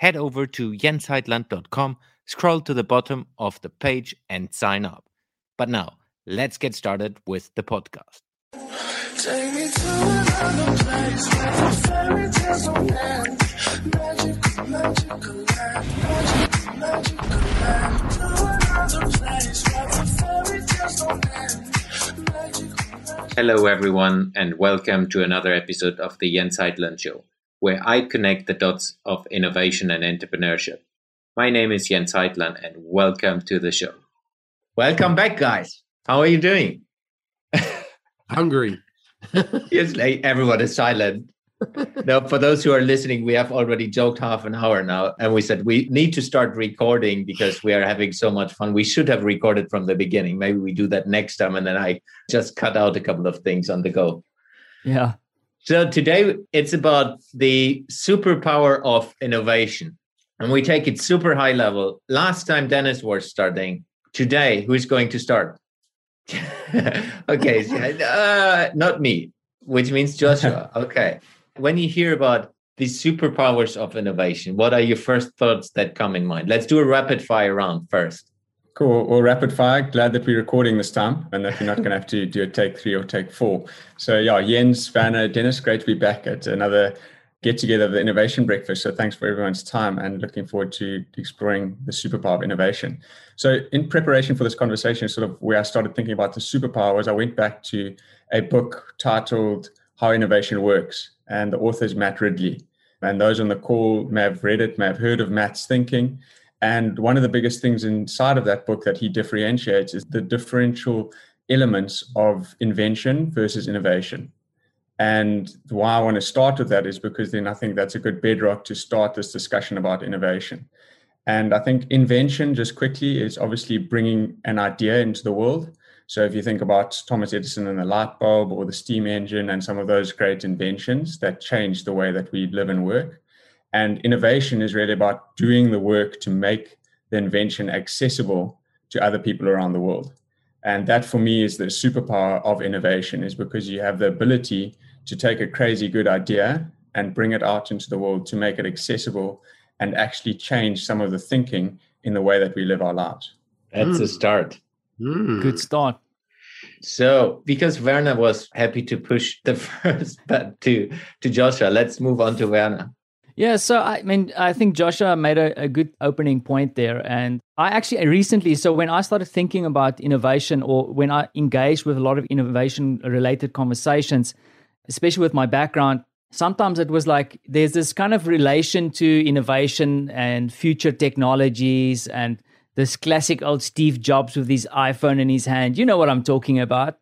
head over to jensheitland.com, scroll to the bottom of the page, and sign up. But now, let's get started with the podcast. Take me to another place where the fairy tales don't end. Magical, magical land, magical, magical land. To another place where fairy tales don't end. Hello, everyone, and welcome to another episode of the Jens Heitland Show where I connect the dots of innovation and entrepreneurship. My name is Jens Heitland, and welcome to the show. Welcome back, guys. How are you doing? Hungry. yes, like everyone is silent. now, for those who are listening, we have already joked half an hour now, and we said we need to start recording because we are having so much fun. We should have recorded from the beginning. Maybe we do that next time, and then I just cut out a couple of things on the go. Yeah. So today it's about the superpower of innovation. And we take it super high level. Last time Dennis was starting. Today, who's going to start? okay, uh, not me, which means Joshua. Okay. When you hear about the superpowers of innovation, what are your first thoughts that come in mind? Let's do a rapid fire round first. Cool. Well, rapid fire. Glad that we're recording this time and that we're not going to have to do a take three or take four. So, yeah, Jens, Werner, Dennis, great to be back at another get together of the Innovation Breakfast. So, thanks for everyone's time and looking forward to exploring the superpower of innovation. So, in preparation for this conversation, sort of where I started thinking about the superpower was I went back to a book titled How Innovation Works, and the author is Matt Ridley. And those on the call may have read it, may have heard of Matt's thinking. And one of the biggest things inside of that book that he differentiates is the differential elements of invention versus innovation. And why I want to start with that is because then I think that's a good bedrock to start this discussion about innovation. And I think invention, just quickly, is obviously bringing an idea into the world. So if you think about Thomas Edison and the light bulb or the steam engine and some of those great inventions that changed the way that we live and work, and innovation is really about doing the work to make the invention accessible to other people around the world. And that for me is the superpower of innovation, is because you have the ability to take a crazy good idea and bring it out into the world to make it accessible and actually change some of the thinking in the way that we live our lives. That's mm. a start. Mm. Good start. So, because Werner was happy to push the first but to to Joshua, let's move on to Werner. Yeah, so I mean, I think Joshua made a, a, good opening point there. And I actually recently, so when I started thinking about innovation or when I engaged with a lot of innovation related conversations, especially with my background, sometimes it was like there's this kind of relation to innovation and future technologies and this classic old Steve Jobs with his iPhone in his hand. You know what I'm talking about.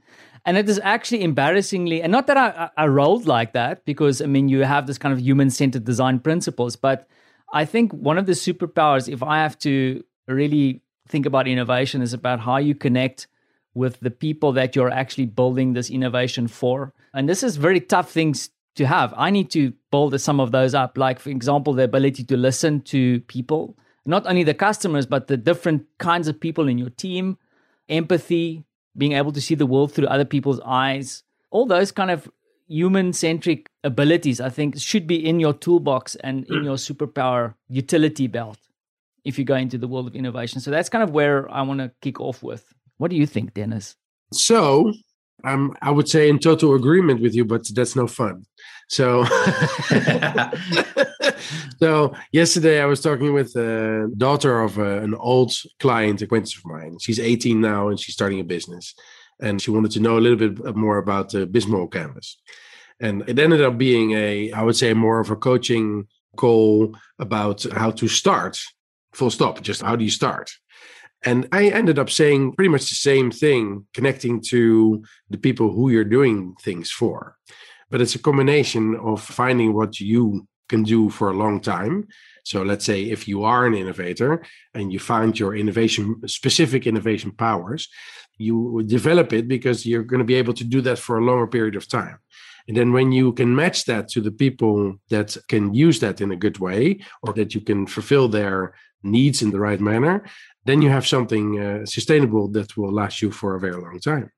And it is actually embarrassingly, and not that I, I rolled like that, because I mean, you have this kind of human centered design principles, but I think one of the superpowers, if I have to really think about innovation, is about how you connect with the people that you're actually building this innovation for. And this is very tough things to have. I need to build some of those up, like, for example, the ability to listen to people, not only the customers, but the different kinds of people in your team, empathy, being able to see the world through other people's eyes, all those kind of human centric abilities, I think, should be in your toolbox and in your superpower utility belt if you go into the world of innovation. So that's kind of where I want to kick off with. What do you think, Dennis? So, um, I would say in total agreement with you, but that's no fun. So, so yesterday I was talking with the daughter of a, an old client acquaintance of mine. She's 18 now and she's starting a business, and she wanted to know a little bit more about the Bismol canvas. And it ended up being a, I would say, more of a coaching call about how to start. Full stop. Just how do you start? And I ended up saying pretty much the same thing, connecting to the people who you're doing things for but it's a combination of finding what you can do for a long time So let's say if you are an innovator and you find your innovation specific innovation powers, you develop it because you're going to be able to do that for a longer period of time. And then when you can match that to the people that can use that in a good way or that you can fulfill their needs in the right manner, then you have something uh, sustainable that will last you for a very long time.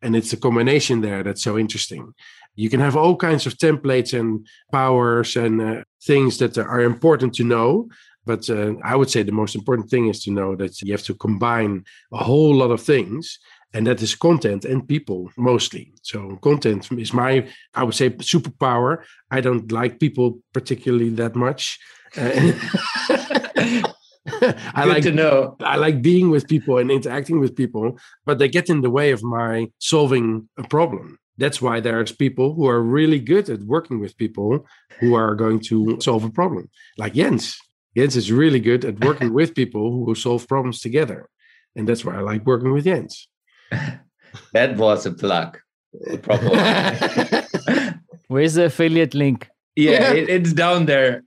And it's a combination there that's so interesting. You can have all kinds of templates and powers and uh, things that are important to know. But uh, I would say the most important thing is to know that you have to combine a whole lot of things and that is content and people mostly so content is my i would say superpower i don't like people particularly that much uh, I like to know. I like being with people and interacting with people, but they get in the way of my solving a problem. That's why there's people who are really good at working with people who are going to solve a problem. Like Jens. Jens is really good at working with people who solve problems together. And that's why I like working with Jens. that was a plug. Where's the affiliate link? Yeah, it, it's down there.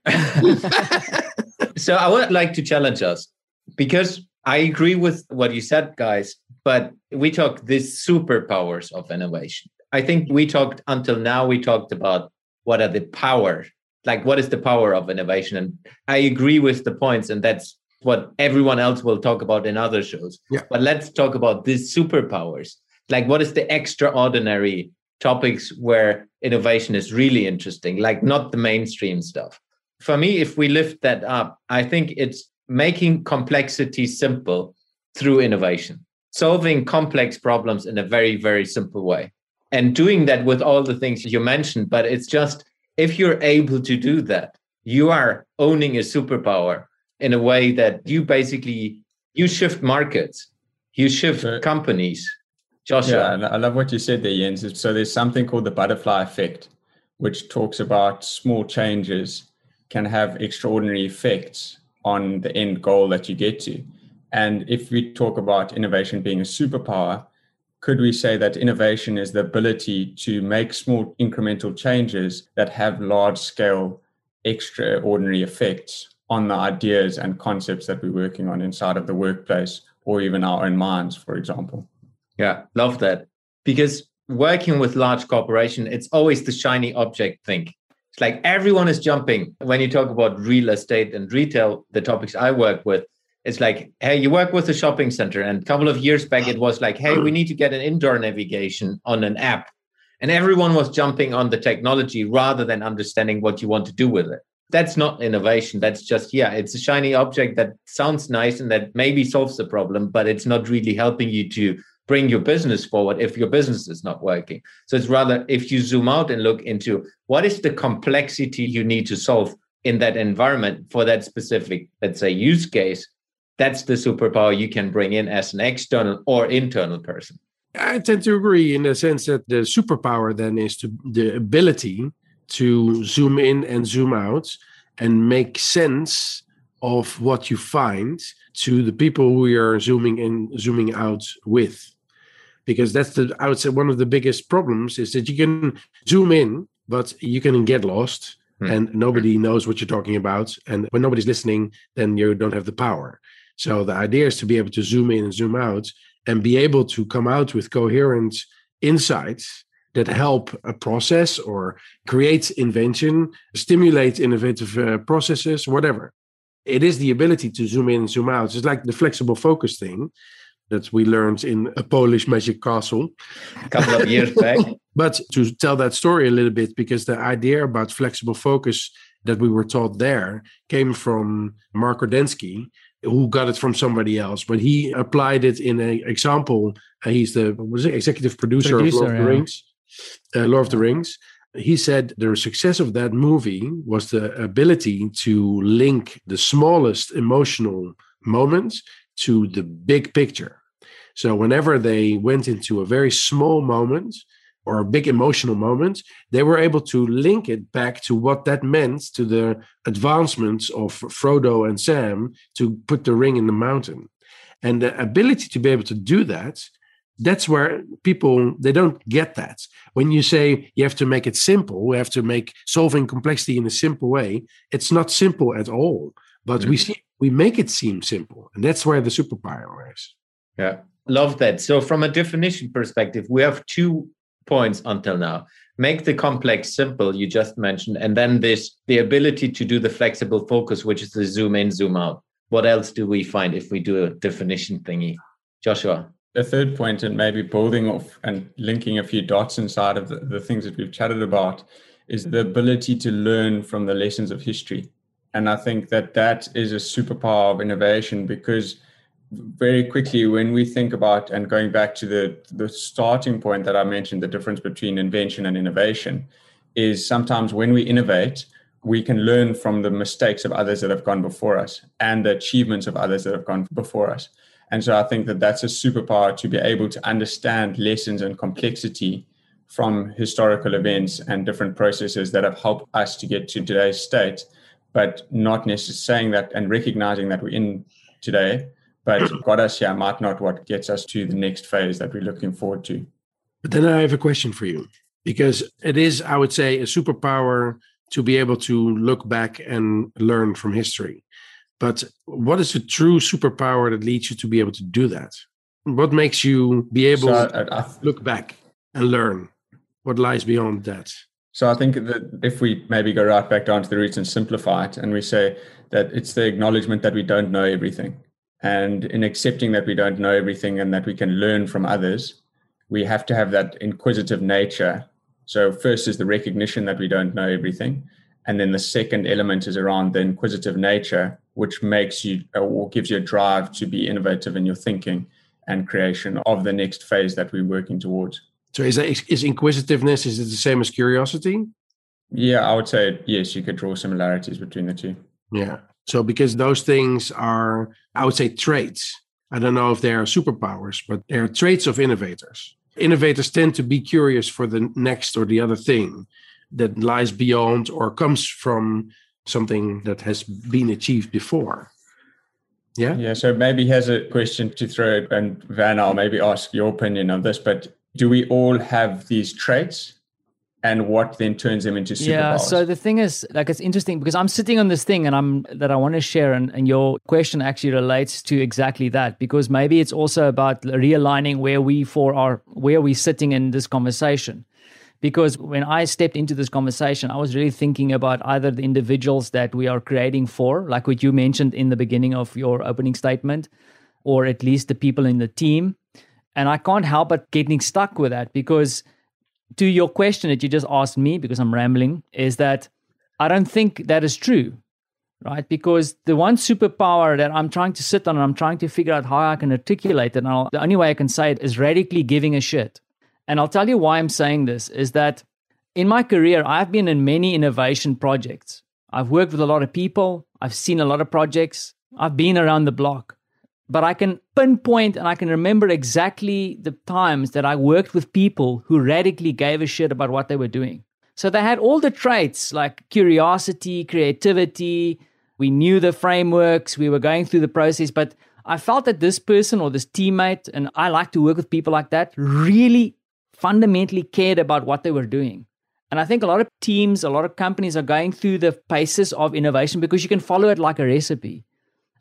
So I would like to challenge us because I agree with what you said, guys, but we talk these superpowers of innovation. I think we talked until now, we talked about what are the power, like what is the power of innovation. And I agree with the points, and that's what everyone else will talk about in other shows. Yeah. But let's talk about these superpowers. Like, what is the extraordinary topics where innovation is really interesting, like not the mainstream stuff? For me, if we lift that up, I think it's making complexity simple through innovation, solving complex problems in a very, very simple way. And doing that with all the things you mentioned. But it's just if you're able to do that, you are owning a superpower in a way that you basically you shift markets, you shift sure. companies. Joshua. Yeah, I love what you said there, Jens. So there's something called the butterfly effect, which talks about small changes can have extraordinary effects on the end goal that you get to. And if we talk about innovation being a superpower, could we say that innovation is the ability to make small incremental changes that have large scale, extraordinary effects on the ideas and concepts that we're working on inside of the workplace or even our own minds, for example. Yeah, love that. Because working with large corporation, it's always the shiny object thing. It's like everyone is jumping. When you talk about real estate and retail, the topics I work with, it's like, hey, you work with a shopping center. And a couple of years back, it was like, hey, we need to get an indoor navigation on an app. And everyone was jumping on the technology rather than understanding what you want to do with it that's not innovation that's just yeah it's a shiny object that sounds nice and that maybe solves the problem but it's not really helping you to bring your business forward if your business is not working. So it's rather if you zoom out and look into what is the complexity you need to solve in that environment for that specific let's say use case that's the superpower you can bring in as an external or internal person. I tend to agree in the sense that the superpower then is to the ability to zoom in and zoom out and make sense of what you find to the people who you're zooming in zooming out with because that's the i would say one of the biggest problems is that you can zoom in but you can get lost hmm. and nobody knows what you're talking about and when nobody's listening then you don't have the power so the idea is to be able to zoom in and zoom out and be able to come out with coherent insights that help a process or create invention, stimulate innovative uh, processes, whatever. It is the ability to zoom in and zoom out. It's like the flexible focus thing that we learned in a Polish magic castle a couple of years back. but to tell that story a little bit, because the idea about flexible focus that we were taught there came from Mark Ordesky, who got it from somebody else, but he applied it in an example. Uh, he's the was it, executive producer, producer of Lord of the Rings uh, Lord of the Rings, he said the success of that movie was the ability to link the smallest emotional moments to the big picture. So whenever they went into a very small moment or a big emotional moment, they were able to link it back to what that meant to the advancements of Frodo and Sam to put the ring in the mountain. And the ability to be able to do that that's where people they don't get that when you say you have to make it simple we have to make solving complexity in a simple way it's not simple at all but mm-hmm. we see we make it seem simple and that's where the superpower is. Yeah. Love that. So from a definition perspective we have two points until now. Make the complex simple you just mentioned and then this the ability to do the flexible focus which is the zoom in zoom out. What else do we find if we do a definition thingy? Joshua. The third point, and maybe building off and linking a few dots inside of the, the things that we've chatted about, is the ability to learn from the lessons of history. And I think that that is a superpower of innovation because very quickly when we think about and going back to the the starting point that I mentioned, the difference between invention and innovation, is sometimes when we innovate, we can learn from the mistakes of others that have gone before us and the achievements of others that have gone before us. And so I think that that's a superpower to be able to understand lessons and complexity from historical events and different processes that have helped us to get to today's state, but not necessarily saying that and recognizing that we're in today, but mm. got us here might not what gets us to the next phase that we're looking forward to. But then I have a question for you because it is, I would say, a superpower to be able to look back and learn from history. But what is the true superpower that leads you to be able to do that? What makes you be able so to I, I, look back and learn? What lies beyond that? So I think that if we maybe go right back down to the roots and simplify it, and we say that it's the acknowledgement that we don't know everything. And in accepting that we don't know everything and that we can learn from others, we have to have that inquisitive nature. So, first is the recognition that we don't know everything. And then the second element is around the inquisitive nature, which makes you uh, or gives you a drive to be innovative in your thinking and creation of the next phase that we're working towards. So is that is inquisitiveness is it the same as curiosity? Yeah, I would say yes, you could draw similarities between the two. Yeah. So because those things are I would say traits. I don't know if they are superpowers, but they're traits of innovators. Innovators tend to be curious for the next or the other thing that lies beyond or comes from something that has been achieved before. Yeah. Yeah. So maybe he has a question to throw, and Werner, I'll maybe ask your opinion on this. But do we all have these traits? And what then turns them into superpowers? Yeah. So the thing is, like, it's interesting because I'm sitting on this thing, and I'm that I want to share, and, and your question actually relates to exactly that because maybe it's also about realigning where we for our where we are sitting in this conversation because when I stepped into this conversation, I was really thinking about either the individuals that we are creating for, like what you mentioned in the beginning of your opening statement, or at least the people in the team. And I can't help but getting stuck with that because to your question that you just asked me, because I'm rambling, is that I don't think that is true, right? Because the one superpower that I'm trying to sit on and I'm trying to figure out how I can articulate it, and I'll, the only way I can say it is radically giving a shit. And I'll tell you why I'm saying this is that in my career, I've been in many innovation projects. I've worked with a lot of people, I've seen a lot of projects, I've been around the block. But I can pinpoint and I can remember exactly the times that I worked with people who radically gave a shit about what they were doing. So they had all the traits like curiosity, creativity. We knew the frameworks, we were going through the process, but I felt that this person or this teammate, and I like to work with people like that, really fundamentally cared about what they were doing. And I think a lot of teams, a lot of companies are going through the paces of innovation because you can follow it like a recipe.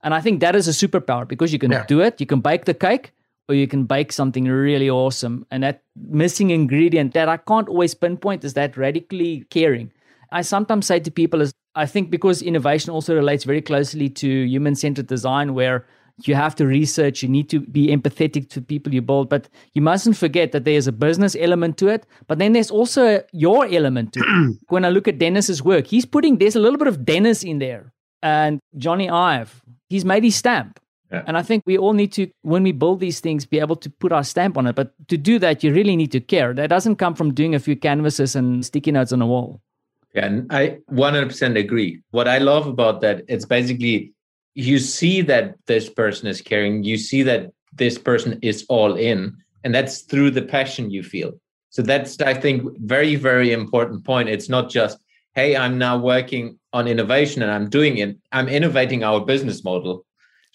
And I think that is a superpower because you can yeah. do it, you can bake the cake, or you can bake something really awesome. And that missing ingredient that I can't always pinpoint is that radically caring. I sometimes say to people is I think because innovation also relates very closely to human centered design, where you have to research you need to be empathetic to people you build but you mustn't forget that there's a business element to it but then there's also your element to it when i look at dennis's work he's putting there's a little bit of dennis in there and Jony Ive he's made his stamp yeah. And I think we all need to, when we build these things, be able to put our stamp on it. But to do that, you really need to care. That doesn't come from doing a few canvases and sticky notes on a wall. Yeah, and I 100% agree. What I love about that, it's basically you see that this person is caring you see that this person is all in and that's through the passion you feel so that's i think very very important point it's not just hey i'm now working on innovation and i'm doing it i'm innovating our business model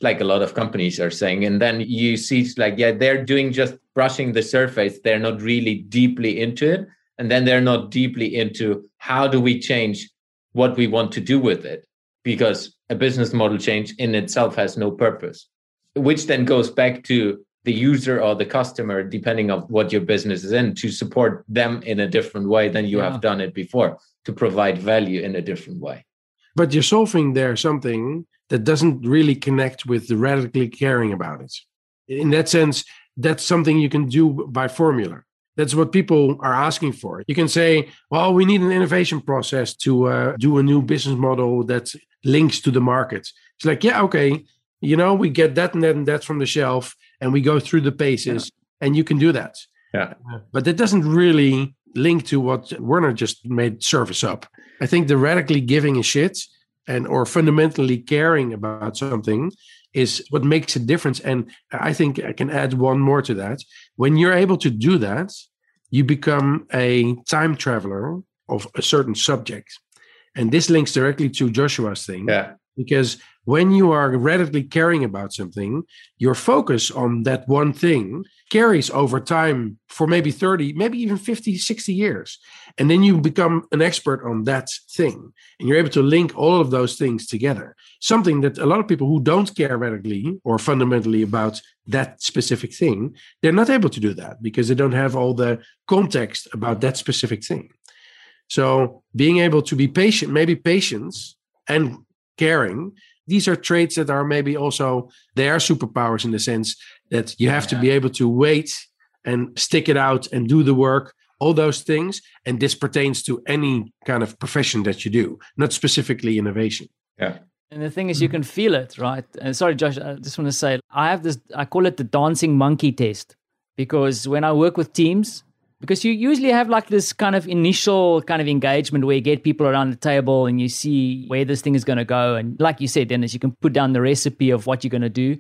like a lot of companies are saying. And then you see it's like, yeah, they're doing just brushing the surface. They're not really deeply into it. And then they're not deeply into how do we change what we want to do with it? Because a business model change in itself has no purpose, which then goes back to the user or the customer, depending on what your business is in, to support them in a different way than you yeah. have done it before, to provide value in a different way. But you're solving there something that doesn't really connect with the radically caring about it. In that sense, that's something you can do by formula. That's what people are asking for. You can say, well, we need an innovation process to uh, do a new business model that links to the market. It's like, yeah, okay, you know, we get that and that and that from the shelf and we go through the paces yeah. and you can do that. Yeah. Uh, but that doesn't really link to what Werner just made surface up. I think the radically giving a shit and or fundamentally caring about something is what makes a difference. And I think I can add one more to that. When you're able to do that, you become a time traveler of a certain subject. And this links directly to Joshua's thing. Yeah. Because when you are radically caring about something, your focus on that one thing carries over time for maybe 30, maybe even 50, 60 years. And then you become an expert on that thing. And you're able to link all of those things together. Something that a lot of people who don't care radically or fundamentally about that specific thing, they're not able to do that because they don't have all the context about that specific thing. So being able to be patient, maybe patience and caring these are traits that are maybe also they are superpowers in the sense that you have yeah. to be able to wait and stick it out and do the work all those things. And this pertains to any kind of profession that you do not specifically innovation. Yeah. And the thing is you can feel it right? And sorry josh i just want to say i have this i call it the dancing monkey test. Because when i work with teams because you usually have like this kind of initial kind of engagement where you get people around the table and you see where this thing is going to go. And like you said dennis you can put down the recipe of what you're going to do.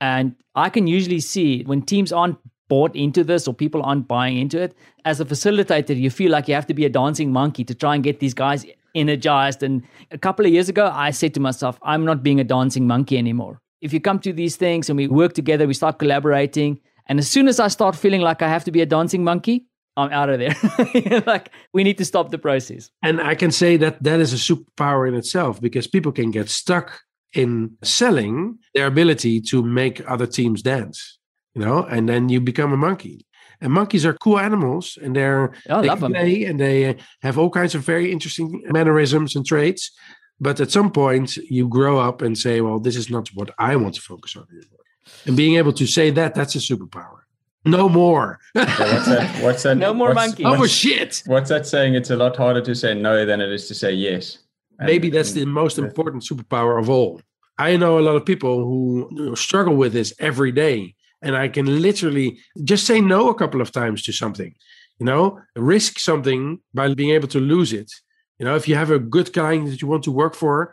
And i can usually see when teams aren't bought into this or people aren't buying into it as a facilitator you feel like you have to be a dancing monkey to try and get these guys energized. And a couple of years ago i said to myself i'm not being a dancing monkey anymore. If you come to these things and we work together we start collaborating and as soon as i start feeling like i have to be a dancing monkey I'm out of there. like we need to stop the process. And I can say that that is a superpower in itself because people can get stuck in selling their ability to make other teams dance, you know, and then you become a monkey. And monkeys are cool animals, and they're oh, they play and they have all kinds of very interesting mannerisms and traits. But at some point, you grow up and say, "Well, this is not what I want to focus on." anymore." And being able to say that, that's a superpower. No more. what's that? What's that? No more monkey. Oh shit! What's that saying? It's a lot harder to say no than it is to say yes. And, Maybe that's the most important superpower of all. I know a lot of people who struggle with this every day, and I can literally just say no a couple of times to something. You know, risk something by being able to lose it. You know, if you have a good client that you want to work for,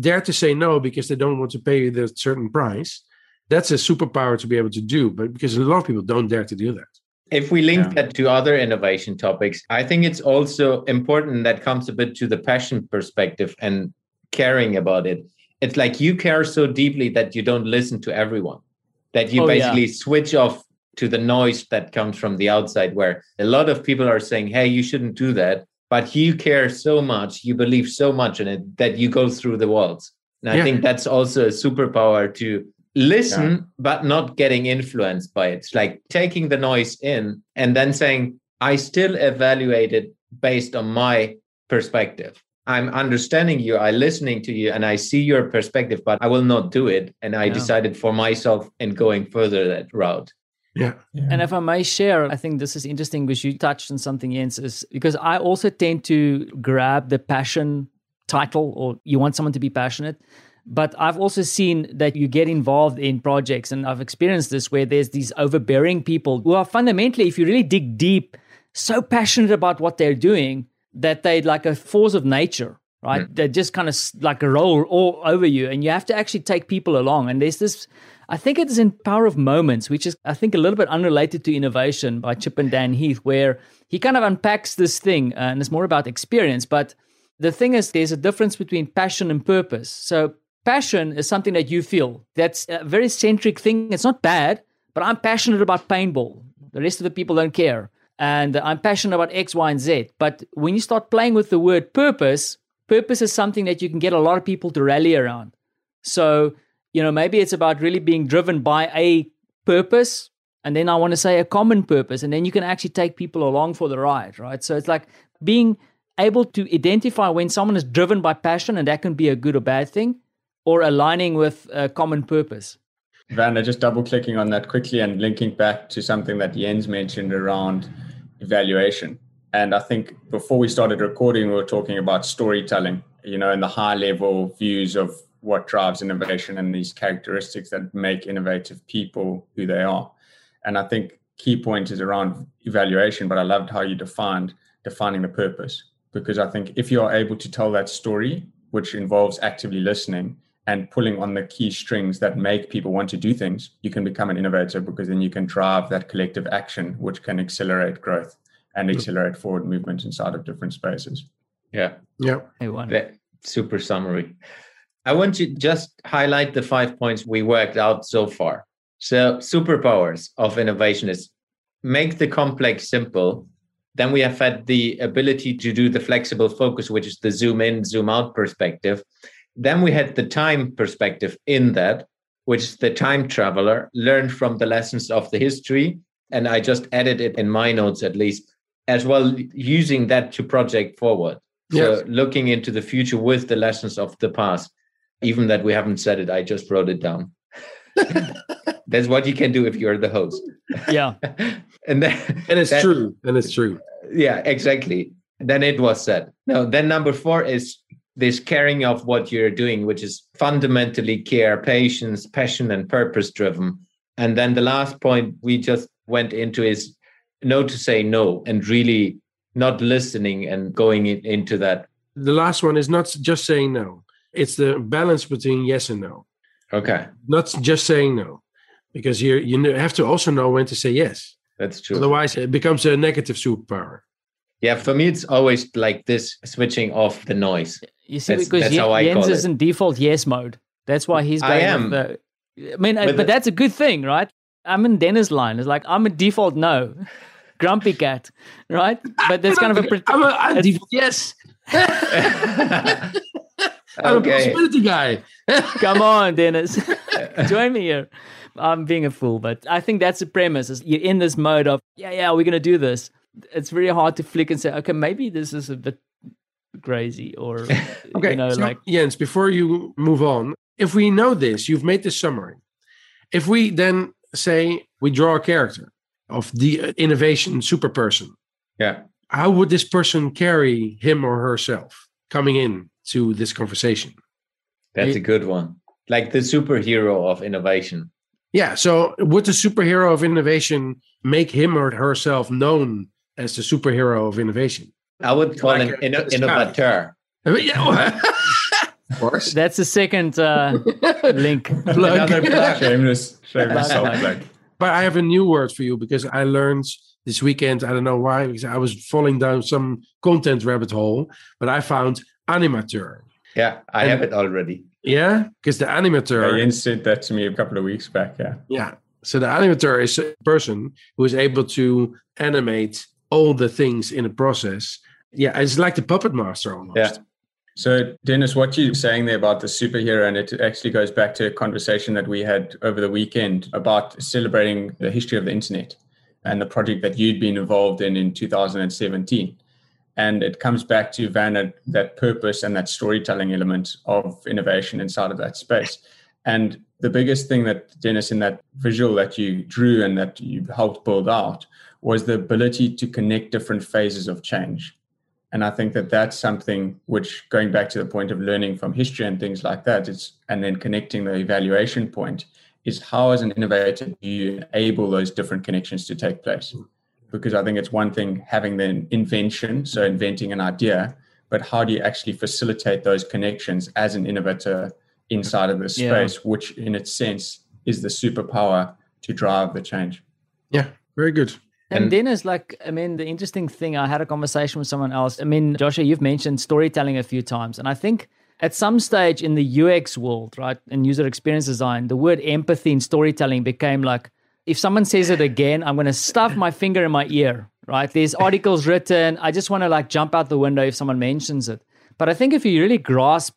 dare to say no because they don't want to pay you the certain price that's a superpower to be able to do but because a lot of people don't dare to do that if we link yeah. that to other innovation topics i think it's also important that comes a bit to the passion perspective and caring about it it's like you care so deeply that you don't listen to everyone that you oh, basically yeah. switch off to the noise that comes from the outside where a lot of people are saying hey you shouldn't do that but you care so much you believe so much in it that you go through the walls and yeah. i think that's also a superpower to listen yeah. but not getting influenced by it it's like taking the noise in and then saying i still evaluate it based on my perspective i'm understanding you i'm listening to you and i see your perspective but i will not do it and i yeah. decided for myself in going further that route yeah. yeah. And if I may share, I think this is interesting because you touched on something, Jens, is because I also tend to grab the passion title or you want someone to be passionate. But I've also seen that you get involved in projects, and I've experienced this where there's these overbearing people who are fundamentally, if you really dig deep, so passionate about what they're doing that they're like a force of nature, right? Mm. They just kind of like roll all over you, and you have to actually take people along. And there's this, I think it is in Power of Moments, which is, I think, a little bit unrelated to innovation by Chip and Dan Heath, where he kind of unpacks this thing, uh, and it's more about experience. But the thing is, there's a difference between passion and purpose. So passion is something that you feel. That's a very centric thing. It's not bad, but I'm passionate about paintball. The rest of the people don't care. And I'm passionate about X, Y, and Z. But when you start playing with the word purpose, purpose is something that you can get a lot of people to rally around. So, you know, maybe it's about really being driven by a purpose. And then I want to say a common purpose. And then you can actually take people along for the ride, right? So it's like being able to identify when someone is driven by passion, and that can be a good or bad thing, or aligning with a common purpose. Werner, just double clicking on that quickly and linking back to something that Jens mentioned around evaluation. And I think before we started recording, we were talking about storytelling, you know, and the high level views of what drives innovation and these characteristics that make innovative people who they are. And I think key point is around evaluation, but I loved how you defined defining the purpose. Because I think if you are able to tell that story, which involves actively listening and pulling on the key strings that make people want to do things, you can become an innovator because then you can drive that collective action, which can accelerate growth and mm. accelerate forward movement inside of different spaces. Yeah. Yeah. That, super summary. I want to just highlight the five points we worked out so far. So, superpowers of innovation is make the complex simple. Then we have had the ability to do the flexible focus, which is the zoom in, zoom out perspective. Then we had the time perspective in that, which the time traveler, learned from the lessons of the history. And I just added it in my notes at least, as well, using that to project forward. Yes. So looking into the future with the lessons of the past, even that we haven't said it, I just wrote it down. That's what you can do if you're the host. Yeah. and then and it's that, true. And it's true. Yeah, exactly. Then it was said. No, then number four is this caring of what you're doing, which is fundamentally care, patience, passion, and purpose driven. And then the last point we just went into is no to say no and really not listening and going in, into that. The last one is not just saying no, it's the balance between yes and no. Okay. Not just saying no, because you you have to also know when to say yes. That's true. Otherwise, it becomes a negative superpower. Yeah, for me, it's always like this switching off the noise. You see, that's, because that's Jens is in default yes mode. That's why he's going I am. The, I mean, uh, but, but that's a good thing, right? I'm in Dennis' line. It's like I'm a default no, grumpy cat, right? But that's kind of a. I'm a, I'm a default yes. I'm a possibility guy. Come on, Dennis, join me here. I'm being a fool, but I think that's the premise. Is you're in this mode of yeah, yeah, we're gonna do this. It's very hard to flick and say, okay, maybe this is a bit crazy or okay, you know, so, like Jens, before you move on, if we know this, you've made this summary. If we then say we draw a character of the uh, innovation super person, yeah, how would this person carry him or herself coming in to this conversation? That's a good one. Like the superhero of innovation. Yeah. So would the superhero of innovation make him or herself known as the superhero of innovation? I would call like him in, innovateur. Yeah. of course. That's the second uh, link. Another plug. Shameless, shameless self plug. But I have a new word for you because I learned this weekend. I don't know why, because I was falling down some content rabbit hole, but I found animateur. Yeah, I and, have it already. Yeah, because the animateur. Yeah, Jens said that to me a couple of weeks back. Yeah. Yeah. So the animateur is a person who is able to animate all the things in a process yeah, it's like the puppet master almost. Yeah. So, Dennis, what you're saying there about the superhero, and it actually goes back to a conversation that we had over the weekend about celebrating the history of the internet and the project that you'd been involved in in 2017. And it comes back to Van that purpose and that storytelling element of innovation inside of that space. And the biggest thing that Dennis in that visual that you drew and that you helped build out was the ability to connect different phases of change and i think that that's something which going back to the point of learning from history and things like that it's and then connecting the evaluation point is how as an innovator do you enable those different connections to take place? Because i think it's one thing having the invention so inventing an idea but how do you actually facilitate those connections as an innovator inside of this space yeah. which in its sense is the superpower to drive the change? Yeah very good and, and then it's like, I mean, the interesting thing, I had a conversation with someone else. I mean, Joshua, you've mentioned storytelling a few times. And I think at some stage in the UX world, right, in user experience design, the word empathy and storytelling became like, if someone says it again, I'm going to stuff my finger in my ear, right? There's articles written. I just want to like jump out the window if someone mentions it. But I think if you really grasp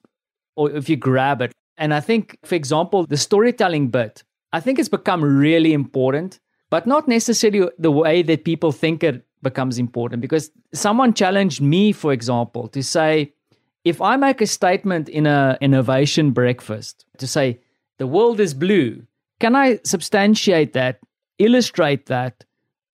or if you grab it, and I think, for example, the storytelling bit, I think it's become really important, but not necessarily the way that people think it becomes important. Because someone challenged me, for example, to say, if I make a statement in an innovation breakfast to say the world is blue, can I substantiate that, illustrate that,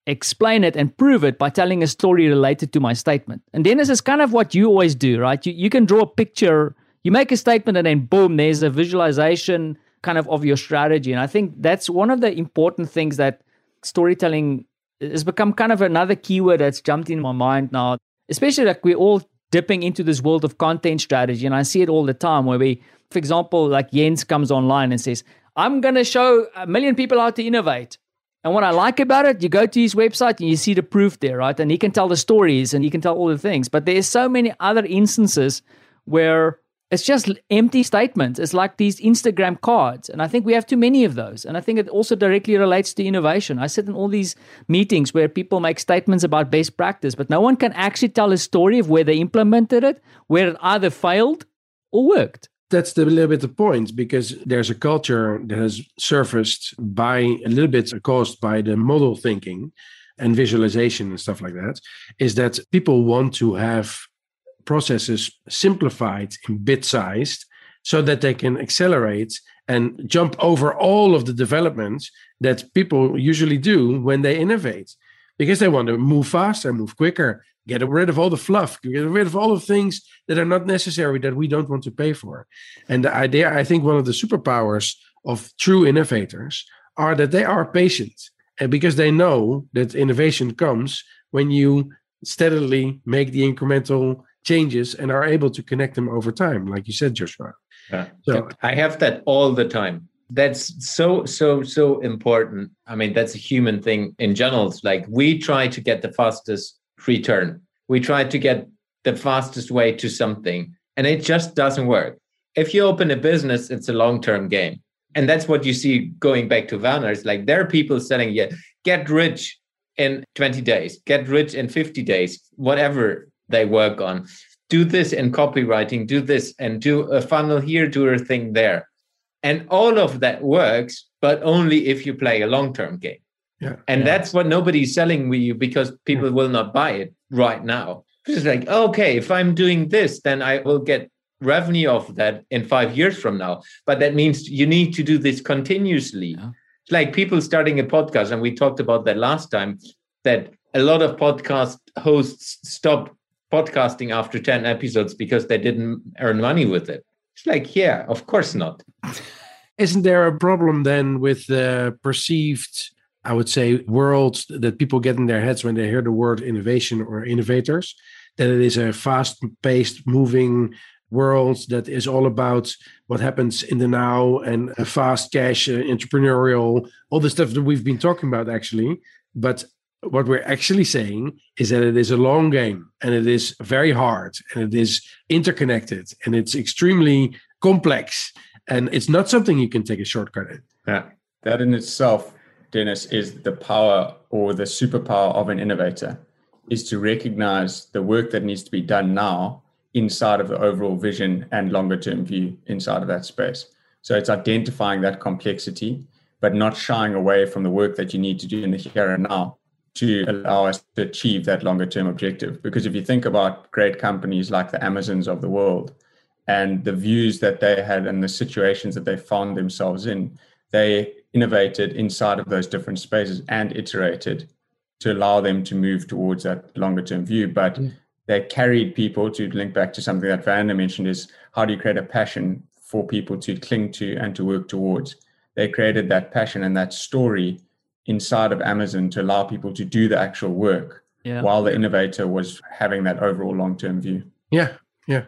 explain it, and prove it by telling a story related to my statement? And Dennis is kind of what you always do, right? You, you can draw a picture, you make a statement, and then boom, there's a visualization kind of of your strategy. And I think that's one of the important things that storytelling has become kind of another keyword that's jumped in my mind now, especially like we're all dipping into this world of content strategy. And I see it all the time where we, for example, like Jens comes online and says, I'm going to show a million people how to innovate. And what I like about it, you go to his website and you see the proof there, right? And he can tell the stories and he can tell all the things. But there's so many other instances where it's just empty statements. It's like these Instagram cards. And I think we have too many of those. And I think it also directly relates to innovation. I sit in all these meetings where people make statements about best practice, but no one can actually tell a story of where they implemented it, where it either failed or worked. That's the little bit the point because there's a culture that has surfaced by a little bit caused by the model thinking and visualization and stuff like that. Is that people want to have processes simplified in bit sized so that they can accelerate and jump over all of the developments that people usually do when they innovate because they want to move faster, move quicker, get rid of all the fluff, get rid of all the things that are not necessary that we don't want to pay for. And the idea, I think, one of the superpowers of true innovators are that they are patient and because they know that innovation comes when you steadily make the incremental changes and are able to connect them over time, like you said, Joshua. Yeah. So I have that all the time. That's so, so, so important. I mean, that's a human thing in general. It's like we try to get the fastest return. We try to get the fastest way to something, and it just doesn't work. If you open a business, it's a long-term game. And that's what you see going back to Werner. It's like there are people selling, yeah, get rich in 20 days, get rich in 50 days, whatever they work on. Do this in copywriting, do this and do a funnel here, do a thing there. And all of that works, but only if you play a long term game. Yeah. And Yeah. that's what nobody's selling with you because people will not buy it right now. It's like, okay, if I'm doing this, then I will get revenue of that in five years from now. But that means you need to do this continuously. Yeah. It's like people starting a podcast, and we talked about that last time, that a lot of podcast hosts stop podcasting after 10 episodes because they didn't earn money with it. It's like, yeah, of course not. Isn't there a problem then with the perceived, I would say, world that people get in their heads when they hear the word innovation or innovators? That it is a fast paced, moving world that is all about what happens in the now and fast cash, uh, entrepreneurial, all the stuff that we've been talking about actually. But what we're actually saying is that it is a long game and it is very hard and it is interconnected and it's extremely complex and it's not something you can take a shortcut in. Yeah. That in itself, Dennis, is the power or the superpower of an innovator is to recognize the work that needs to be done now inside of the overall vision and longer term view inside of that space. So it's identifying that complexity, but not shying away from the work that you need to do in the here and now to allow us to achieve that longer term objective. Because if you think about great companies like the Amazons of the world and the views that they had and the situations that they found themselves in, they innovated inside of those different spaces and iterated to allow them to move towards that longer term view. But Mm. they carried people to link back to something that Werner mentioned is how do you create a passion for people to cling to and to work towards? They created that passion and that story inside of Amazon to allow people to do the actual work Yeah. while the innovator was having that overall long term view. Yeah, yeah.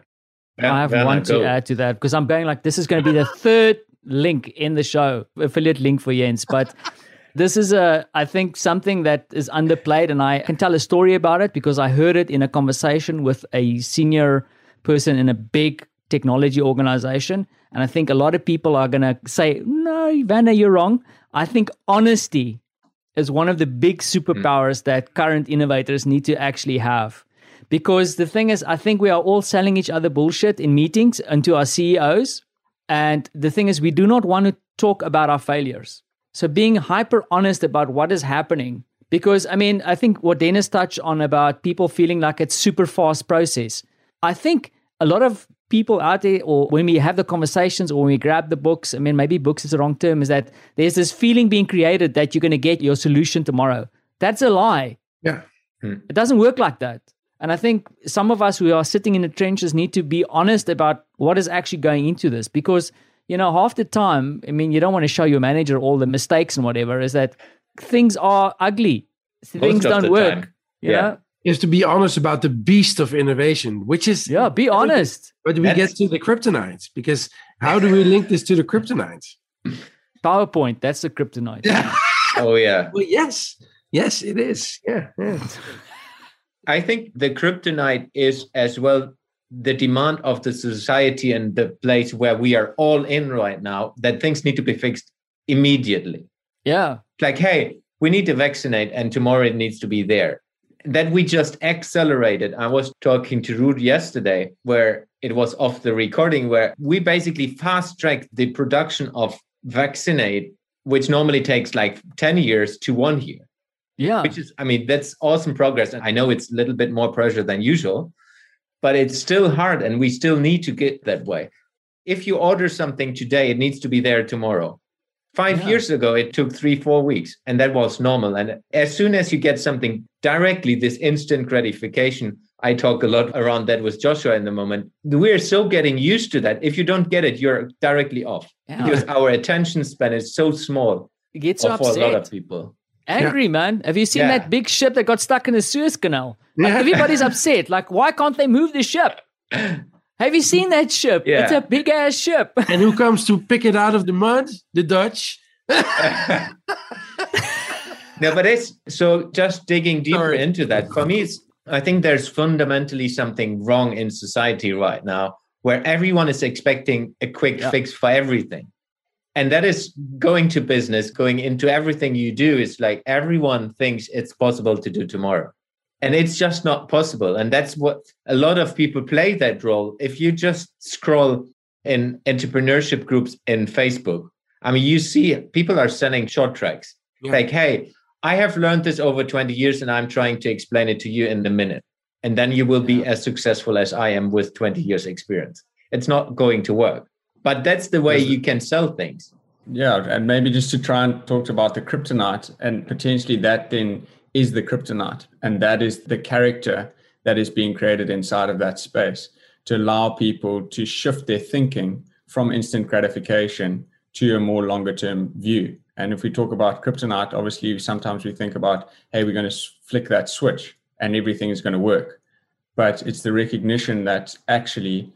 I have Werner, one to add to that because I'm going like this is going to be the third link in the show, affiliate link for Jens. But this is a, I think, something that is underplayed, and I can tell a story about it because I heard it in a conversation with a senior person in a big technology organization. And I think a lot of people are going to say, no, Werner, you're wrong. I think honesty is one of the big superpowers mm. that current innovators need to actually have. Because the thing is, I think we are all selling each other bullshit in meetings and to our CEOs. And the thing is, we do not want to talk about our failures. So being hyper honest about what is happening. Because I mean, I think what Dennis touched on about people feeling like it's super fast process. I think a lot of people out there, or when we have the conversations, or when we grab the books, I mean, maybe books is the wrong term, is that there's this feeling being created that you're going to get your solution tomorrow. That's a lie. Yeah. Hmm. It doesn't work like that. And I think some of us who are sitting in the trenches need to be honest about what is actually going into this because, you know, half the time, I mean, you don't want to show your manager all the mistakes and whatever, is that things are ugly. Most things don't work. Time. You yeah. know? Is to be honest about the beast of innovation, which is yeah, be honest. But we That's... get to the kryptonites because how do we link this to the kryptonites? PowerPoint. That's the kryptonite. oh yeah. Well, yes, yes, it is. Yeah, yeah. I think the kryptonite is as well the demand of the society and the place where we are all in right now that things need to be fixed immediately. Yeah. Like, hey, we need to vaccinate and tomorrow it needs to be there that we just accelerated. I was talking to Ruud yesterday, where it was off the recording, where we basically fast tracked the production of vaccinate, which normally takes like 10 years to one year. Yeah. Which is, I mean, that's awesome progress. And I know it's a little bit more pressure than usual, but it's still hard and we still need to get that way. If you order something today, it needs to be there tomorrow. Five yeah. years ago, it took three, four weeks, and that was normal. And as soon as you get something directly, this instant gratification, I talk a lot around that with Joshua in the moment. We're so getting used to that. If you don't get it, you're directly off yeah. because our attention span is so small. It gets for upset. a lot of people. Angry, yeah. man. Have you seen that big ship that got stuck in the Suez Canal? Like, everybody's upset. Like, why can't they move the ship? Have you seen that ship? Yeah. It's a big ass ship. and who comes to pick it out of the mud? The Dutch. no, but it's so just digging deeper Sorry. into that. For me, it's I think there's fundamentally something wrong in society right now where everyone is expecting a quick yeah. fix for everything. And that is going to business, going into everything you do. It's like everyone thinks it's possible to do tomorrow and it's just not possible. And that's what a lot of people play that role. If you just scroll in entrepreneurship groups in facebook i mean you see people are sending short tracks. Yeah. like hey i have learned this over 20 years and i'm trying to explain it to you in a minute. And then you will be yeah. as successful as i am with 20 years experience. It's not going to work. But that's the way you can sell things. Yeah and maybe just to try and talk about the kryptonite and potentially that then is the kryptonite. And that is the character that is being created inside of that space to allow people to shift their thinking from instant gratification to a more longer term view. And if we talk about kryptonite, obviously sometimes we think about, hey, we're going to flick that switch and everything is going to work. But it's the recognition that actually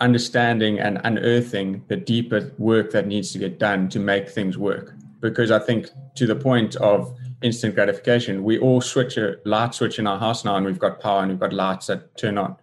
understanding and unearthing the deeper work that needs to get done to make things work. Because I think to the point of instant gratification. We all switch a light switch in our house now, and we've got power and we've got lights that turn on.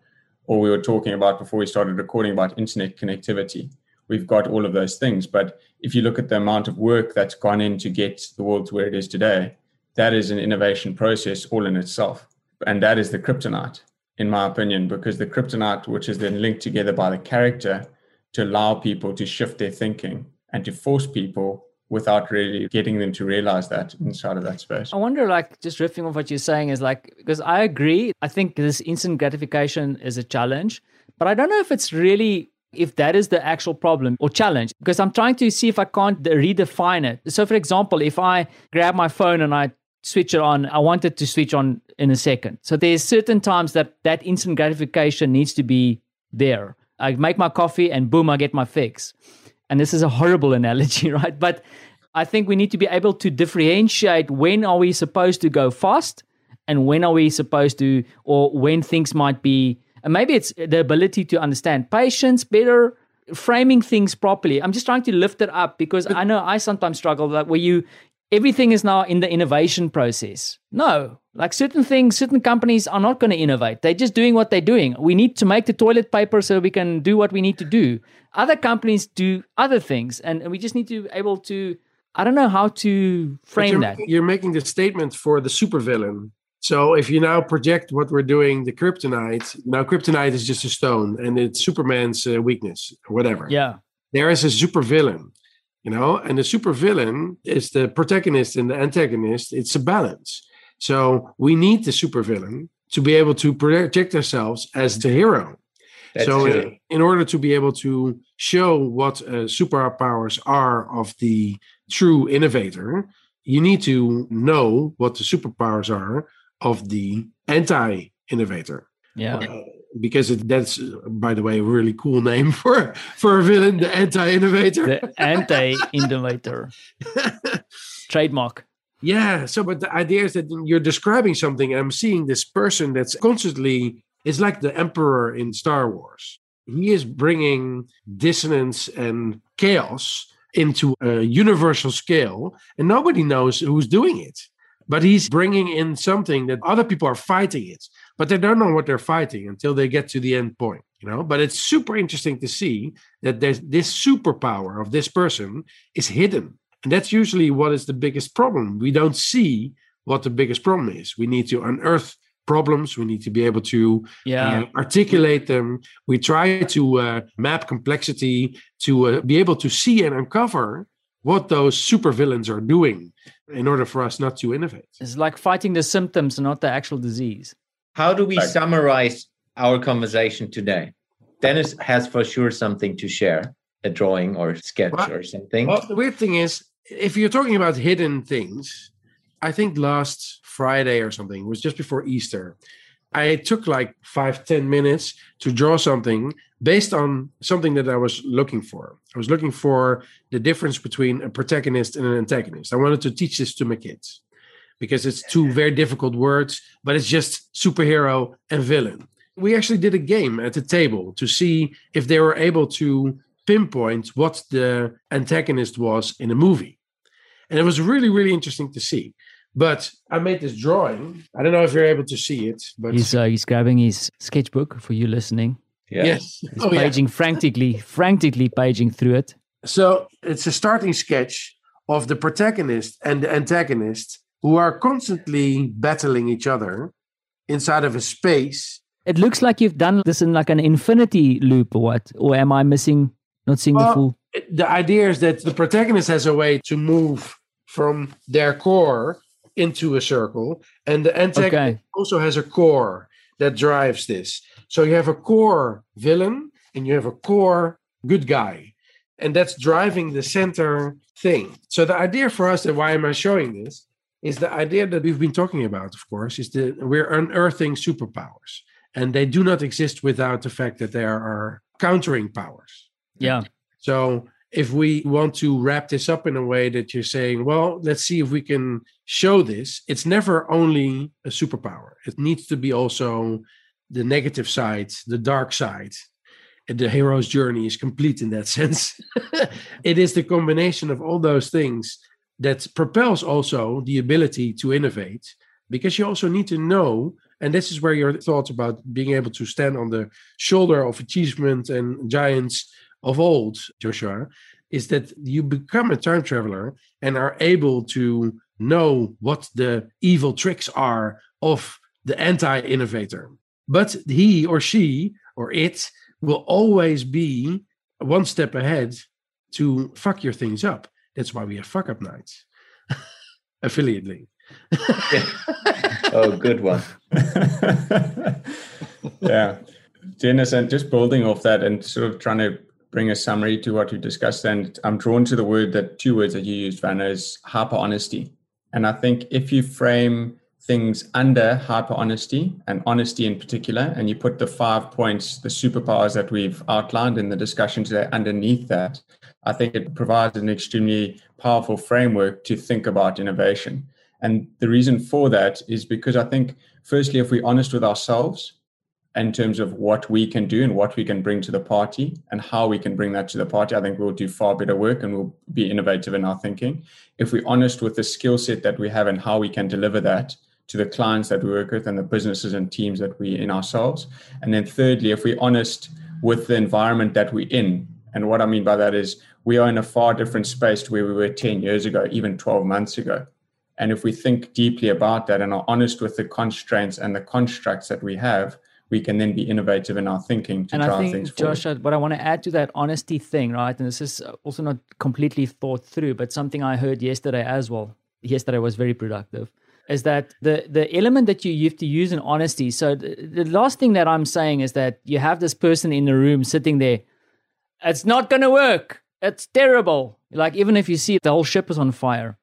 Or we were talking about before we started recording about internet connectivity. We've got all of those things. But if you look at the amount of work that's gone in to get the world to where it is today, that is an innovation process all in itself. And that is the kryptonite, in my opinion, because the kryptonite, which is then linked together by the character to allow people to shift their thinking and to force people without really getting them to realize that inside of that space. I wonder, like, just riffing off what you're saying is like, because I agree. I think this instant gratification is a challenge, but I don't know if it's really if that is the actual problem or challenge because I'm trying to see if I can't redefine it. So, for example, if I grab my phone and I switch it on, I want it to switch on in a second. So, there's certain times that that instant gratification needs to be there. I make my coffee and boom, I get my fix and this is a horrible analogy, right? But I think we need to be able to differentiate when are we supposed to go fast and when are we supposed to, or when things might be, and maybe it's the ability to understand patience better, framing things properly. I'm just trying to lift it up because I know I sometimes struggle that where you everything is now in the innovation process. No, like certain things, certain companies are not going to innovate. They're just doing what they're doing. We need to make the toilet paper so we can do what we need to do. Other companies do other things, and we just need to be able to. I don't know how to frame you're, that. You're making the statement for the supervillain. So if you now project what we're doing, the kryptonite. Now kryptonite is just a stone, and it's Superman's uh, weakness, or whatever. Yeah. There is a supervillain you know? And the supervillain is the protagonist and the antagonist. It's a balance. So we need the supervillain to be able to project ourselves as the hero. That's so true. in, in order to be able to show what uh, superpowers are of the true innovator you need to know what the superpowers are of the anti-innovator. Yeah. uh, because it, that's by the way a really cool name for for a villain the anti-innovator. The anti-innovator. Trademark. yeah so but the idea is that you're describing something and i'm seeing this person that's constantly is like the emperor in star wars. He is bringing dissonance and chaos into a universal scale and nobody knows who's doing it. But he's bringing in something that other people are fighting it but they don't know what they're fighting until they get to the end point you know? But it's super interesting to see that there's this superpower of this person is hidden. And that's usually what is the biggest problem. We don't see what the biggest problem is. We need to unearth problems. We need to be able to Yeah. uh, articulate them. We try to uh, map complexity to uh, be able to see and uncover what those supervillains are doing in order for us not to innovate. It's like fighting the symptoms, not the actual disease. How do we summarize our conversation today? Dennis has for sure something to share, a drawing or sketch Well- or something. Well, the weird thing is, if you're talking about hidden things, I think last Friday or something it was just before Easter. I took like five ten minutes to draw something based on something that I was looking for. I was looking for the difference between a protagonist and an antagonist. I wanted to teach this to my kids because it's two very difficult words, but it's just superhero and villain. We actually did a game at the table to see if they were able to pinpoint what the antagonist was in a movie. And it was really, really interesting to see. But I made this drawing. I don't know if you're able to see it, but He's uh, he's grabbing his sketchbook for you listening. yeah. yes. He's Oh, yeah. paging frantically, frantically paging through it. So it's a starting sketch of the protagonist and the antagonist who are constantly battling each other inside of a space. It looks like you've done this in like an infinity loop or what? Or am I missing, not seeing the full? The idea is that the protagonist has a way to move from their core into a circle, and the antagonist Okay. also has a core that drives this. So you have a core villain and you have a core good guy, and that's driving the center thing. So the idea for us, and why am I showing this, is the idea that we've been talking about, of course, is that we're unearthing superpowers, and they do not exist without the fact that there are countering powers. Yeah. So if we want to wrap this up in a way that you're saying, well, let's see if we can show this, it's never only a superpower. It needs to be also the negative side, the dark side. And the hero's journey is complete in that sense. it is the combination of all those things that propels also the ability to innovate because you also need to know and this is where your thoughts about being able to stand on the shoulder of achievement and giants of old, Joshua, is that you become a time traveler and are able to know what the evil tricks are of the anti innovator. But he or she or it will always be one step ahead to fuck your things up. That's why we have fuck up nights. Affiliate link. Oh, good one. yeah. Dennis, and just building off that and sort of trying to bring a summary to what we discussed, and I'm drawn to the word that two words that you used, Werner, is hyper honesty. And I think if you frame things under hyper honesty and honesty in particular, and you put the five points, the superpowers that we've outlined in the discussion today underneath that, I think it provides an extremely powerful framework to think about innovation. And the reason for that is because I think, firstly, if we're honest with ourselves in terms of what we can do and what we can bring to the party and how we can bring that to the party, I think we'll do far better work and we'll be innovative in our thinking. If we're honest with the skill set that we have and how we can deliver that to the clients that we work with and the businesses and teams that we in ourselves. And then thirdly, if we're honest with the environment that we're in, and what I mean by that is we are in a far different space to where we were 10 years ago, even 12 months ago. And if we think deeply about that and are honest with the constraints and the constructs that we have, we can then be innovative in our thinking to and drive I think, things Josh, forward. what I want to add to that honesty thing, right? And this is also not completely thought through, but something I heard yesterday as well. Yesterday was very productive. Is that the the element that you, you have to use in honesty? So the, the last thing that I'm saying is that you have this person in the room sitting there. It's not going to work. It's terrible. Like even if you see the whole ship is on fire,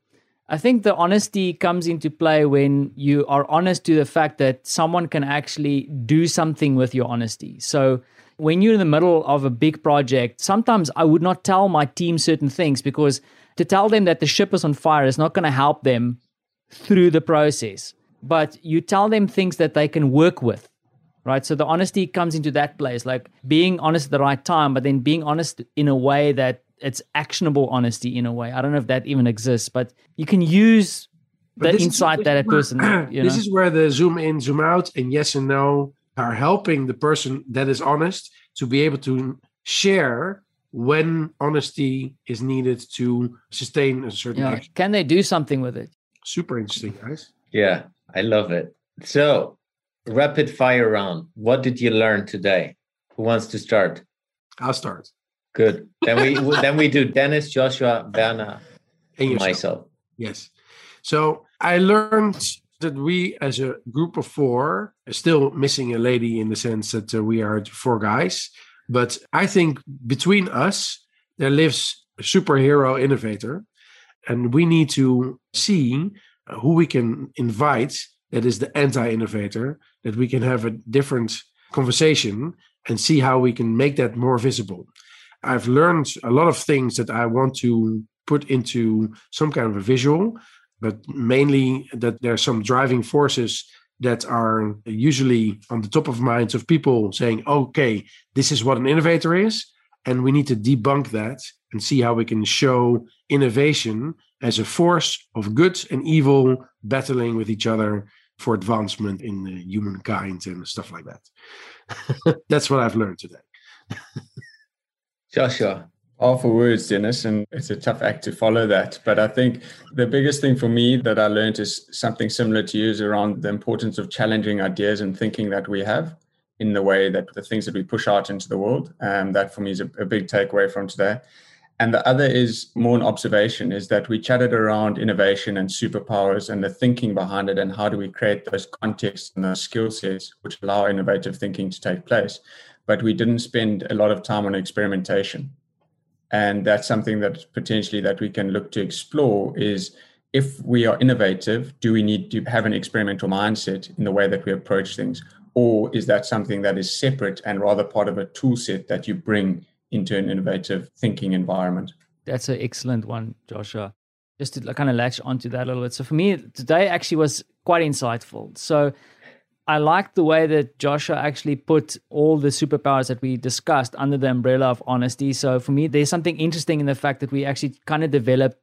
I think the honesty comes into play when you are honest to the fact that someone can actually do something with your honesty. So when you're in the middle of a big project, sometimes I would not tell my team certain things because to tell them that the ship is on fire is not going to help them through the process. But you tell them things that they can work with, right? So the honesty comes into that place, like being honest at the right time, but then being honest in a way that it's actionable honesty in a way. I don't know if that even exists, but you can use But the this is- insight this that is a person. You know? this is where the zoom in, zoom out, and yes and no are helping the person that is honest to be able to share when honesty is needed to sustain a certain Yeah. action. Can they do something with it? Super interesting, guys. Yeah, I love it. So, rapid fire round. What did you learn today? Who wants to start? I'll start. Good. Then we then we do Dennis, Joshua, Werner, And myself. Yes. So I learned that we, as a group of four, are still missing a lady in the sense that uh, we are four guys. But I think between us, there lives a superhero innovator. And we need to see uh, who we can invite that is the anti innovator, that we can have a different conversation and see how we can make that more visible. I've learned a lot of things that I want to put into some kind of a visual, but mainly that there are some driving forces that are usually on the top of minds of people saying, okay, this is what an innovator is. And we need to debunk that and see how we can show innovation as a force of good and evil battling with each other for advancement in humankind and stuff like that. That's what I've learned today. Joshua. Powerful words, Dennis, and it's a tough act to follow that. But I think the biggest thing for me that I learned is something similar to you is around the importance of challenging ideas and thinking that we have in the way that the things that we push out into the world. Um, that for me is a, a big takeaway from today. And the other is more an observation is that we chatted around innovation and superpowers and the thinking behind it and how do we create those contexts and those skill sets which allow innovative thinking to take place. But we didn't spend a lot of time on experimentation and that's something that potentially that we can look to explore is if we are innovative do we need to have an experimental mindset in the way that we approach things or is that something that is separate and rather part of a tool set that you bring into an innovative thinking environment That's an excellent one, Joshua. Just to kind of latch onto that a little bit. So for me, today actually was quite insightful. So I liked the way that Joshua actually put all the superpowers that we discussed under the umbrella of honesty. So for me, there's something interesting in the fact that we actually kind of developed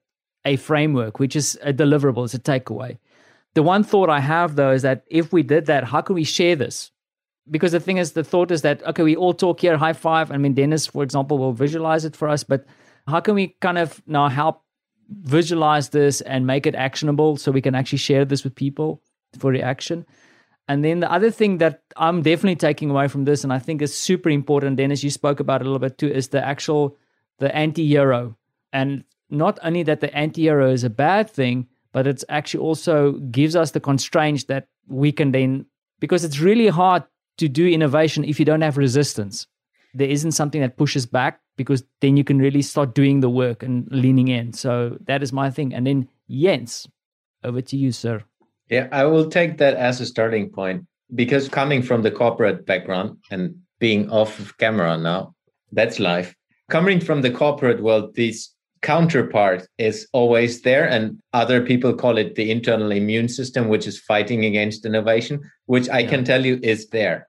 a framework, which is a deliverable, it's a takeaway. The one thought I have though is that if we did that, how can we share this? Because the thing is, the thought is that, okay, we all talk here, high five. I mean, Dennis, for example, will visualize it for us, but how can we kind of now help visualize this and make it actionable so we can actually share this with people for reaction? And then the other thing that I'm definitely taking away from this, and I think is super important, Dennis, you spoke about a little bit too, is the actual the anti-hero. And not only that the anti-hero is a bad thing, but it's actually also gives us the constraints that we can then because it's really hard to do innovation if you don't have resistance. There isn't something that pushes back because then you can really start doing the work and leaning in. So that is my thing. And then Jens, over to you, sir. Yeah, I will take that as a starting point because coming from the corporate background and being off of camera now, that's life. Coming from the corporate world, this counterpart is always there, and other people call it the internal immune system, which is fighting against innovation, which I Yeah. can tell you is there.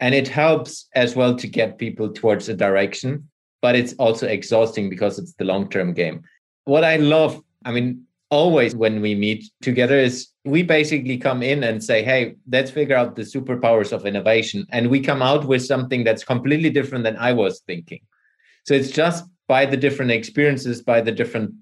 And it helps as well to get people towards a direction, but it's also exhausting because it's the long term game. What I love, I mean, always when we meet together is we basically come in and say, hey, let's figure out the superpowers of innovation. And we come out with something that's completely different than I was thinking. So it's just by the different experiences, by the different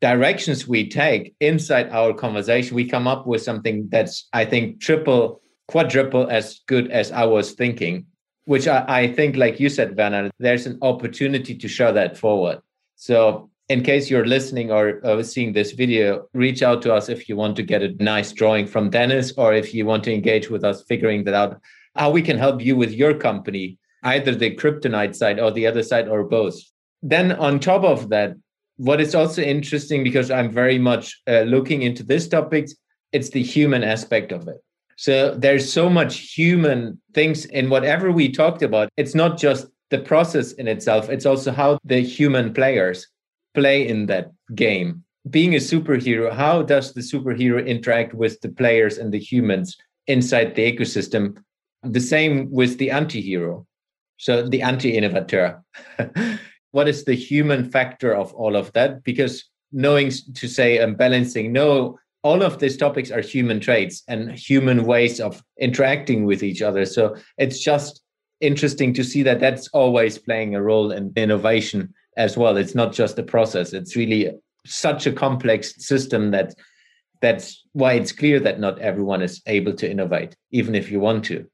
directions we take inside our conversation, we come up with something that's, I think, triple, quadruple as good as I was thinking, which I, I think, like you said, Werner, there's an opportunity to show that forward. So in case you're listening or uh, seeing this video, reach out to us if you want to get a nice drawing from Dennis or if you want to engage with us figuring that out, how we can help you with your company, either the kryptonite side or the other side or both. Then, on top of that, what is also interesting because I'm very much uh, looking into this topic, it's the human aspect of it. So there's so much human things in whatever we talked about. It's not just the process in itself, it's also how the human players play in that game. Being a superhero, how does the superhero interact with the players and the humans inside the ecosystem? The same with the anti hero. So the anti innovator. what is the human factor of all of that? Because knowing to say and balancing, no, all of these topics are human traits and human ways of interacting with each other. So it's just interesting to see that that's always playing a role in innovation as well. It's not just a process. It's really such a complex system that that's why it's clear that not everyone is able to innovate, even if you want to.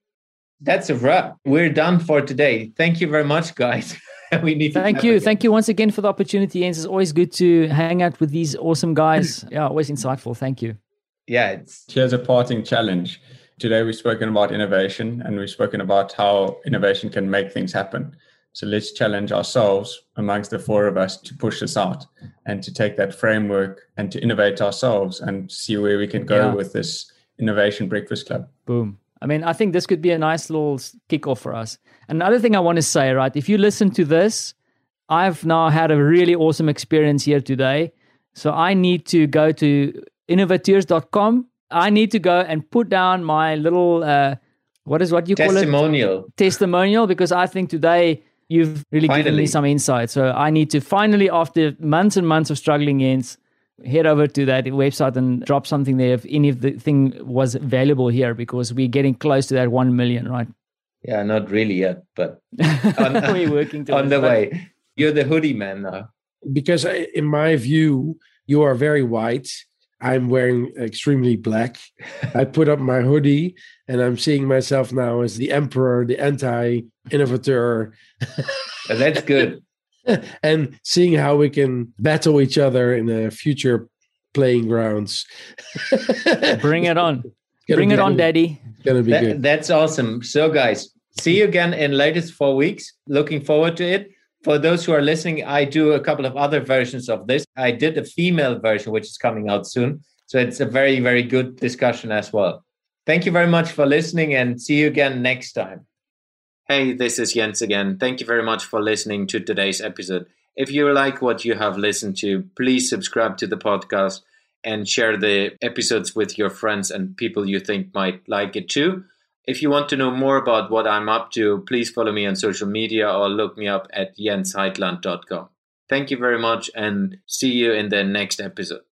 That's a wrap. We're done for today. Thank you very much, guys. we need to thank you thank you once again for the opportunity Jens. it's always good to hang out with these awesome guys yeah always insightful thank you yeah it's here's a parting challenge today we've spoken about innovation and we've spoken about how innovation can make things happen so let's challenge ourselves amongst the four of us to push this out and to take that framework and to innovate ourselves and see where we can go yeah. with this innovation breakfast club. Boom. I mean, I think this could be a nice little kickoff for us. Another thing I want to say, right? If you listen to this, I've now had a really awesome experience here today. So I need to go to innovateurs.com. I need to go and put down my little, uh, what is what you call it? Testimonial. Testimonial, because I think today you've really finally. given me some insight. So I need to finally, after months and months of struggling Jens, head over to that website and drop something there if any of the thing was valuable here because we're getting close to that 1 million, right? Yeah, not really yet, but on, we're working on the way. You're the hoodie man now. Because in my view, you are very white I'm wearing extremely black. I put up my hoodie and I'm seeing myself now as the emperor, the anti innovator. That's good. and seeing how we can battle each other in the future playing grounds. Bring it on. Bring it on, Daddy. It's gonna be that, good. That's awesome. So, guys, see you again in latest four weeks. Looking forward to it for those who are listening, I do a couple of other versions of this. I did a female version, which is coming out soon. So it's a very, very good discussion as well. Thank you very much for listening and see you again next time. Hey, this is Jens again. Thank you very much for listening to today's episode. If you like what you have listened to, please subscribe to the podcast and share the episodes with your friends and people you think might like it too. If you want to know more about what I'm up to, please follow me on social media or look me up at jensheitland.com. Thank you very much and see you in the next episode.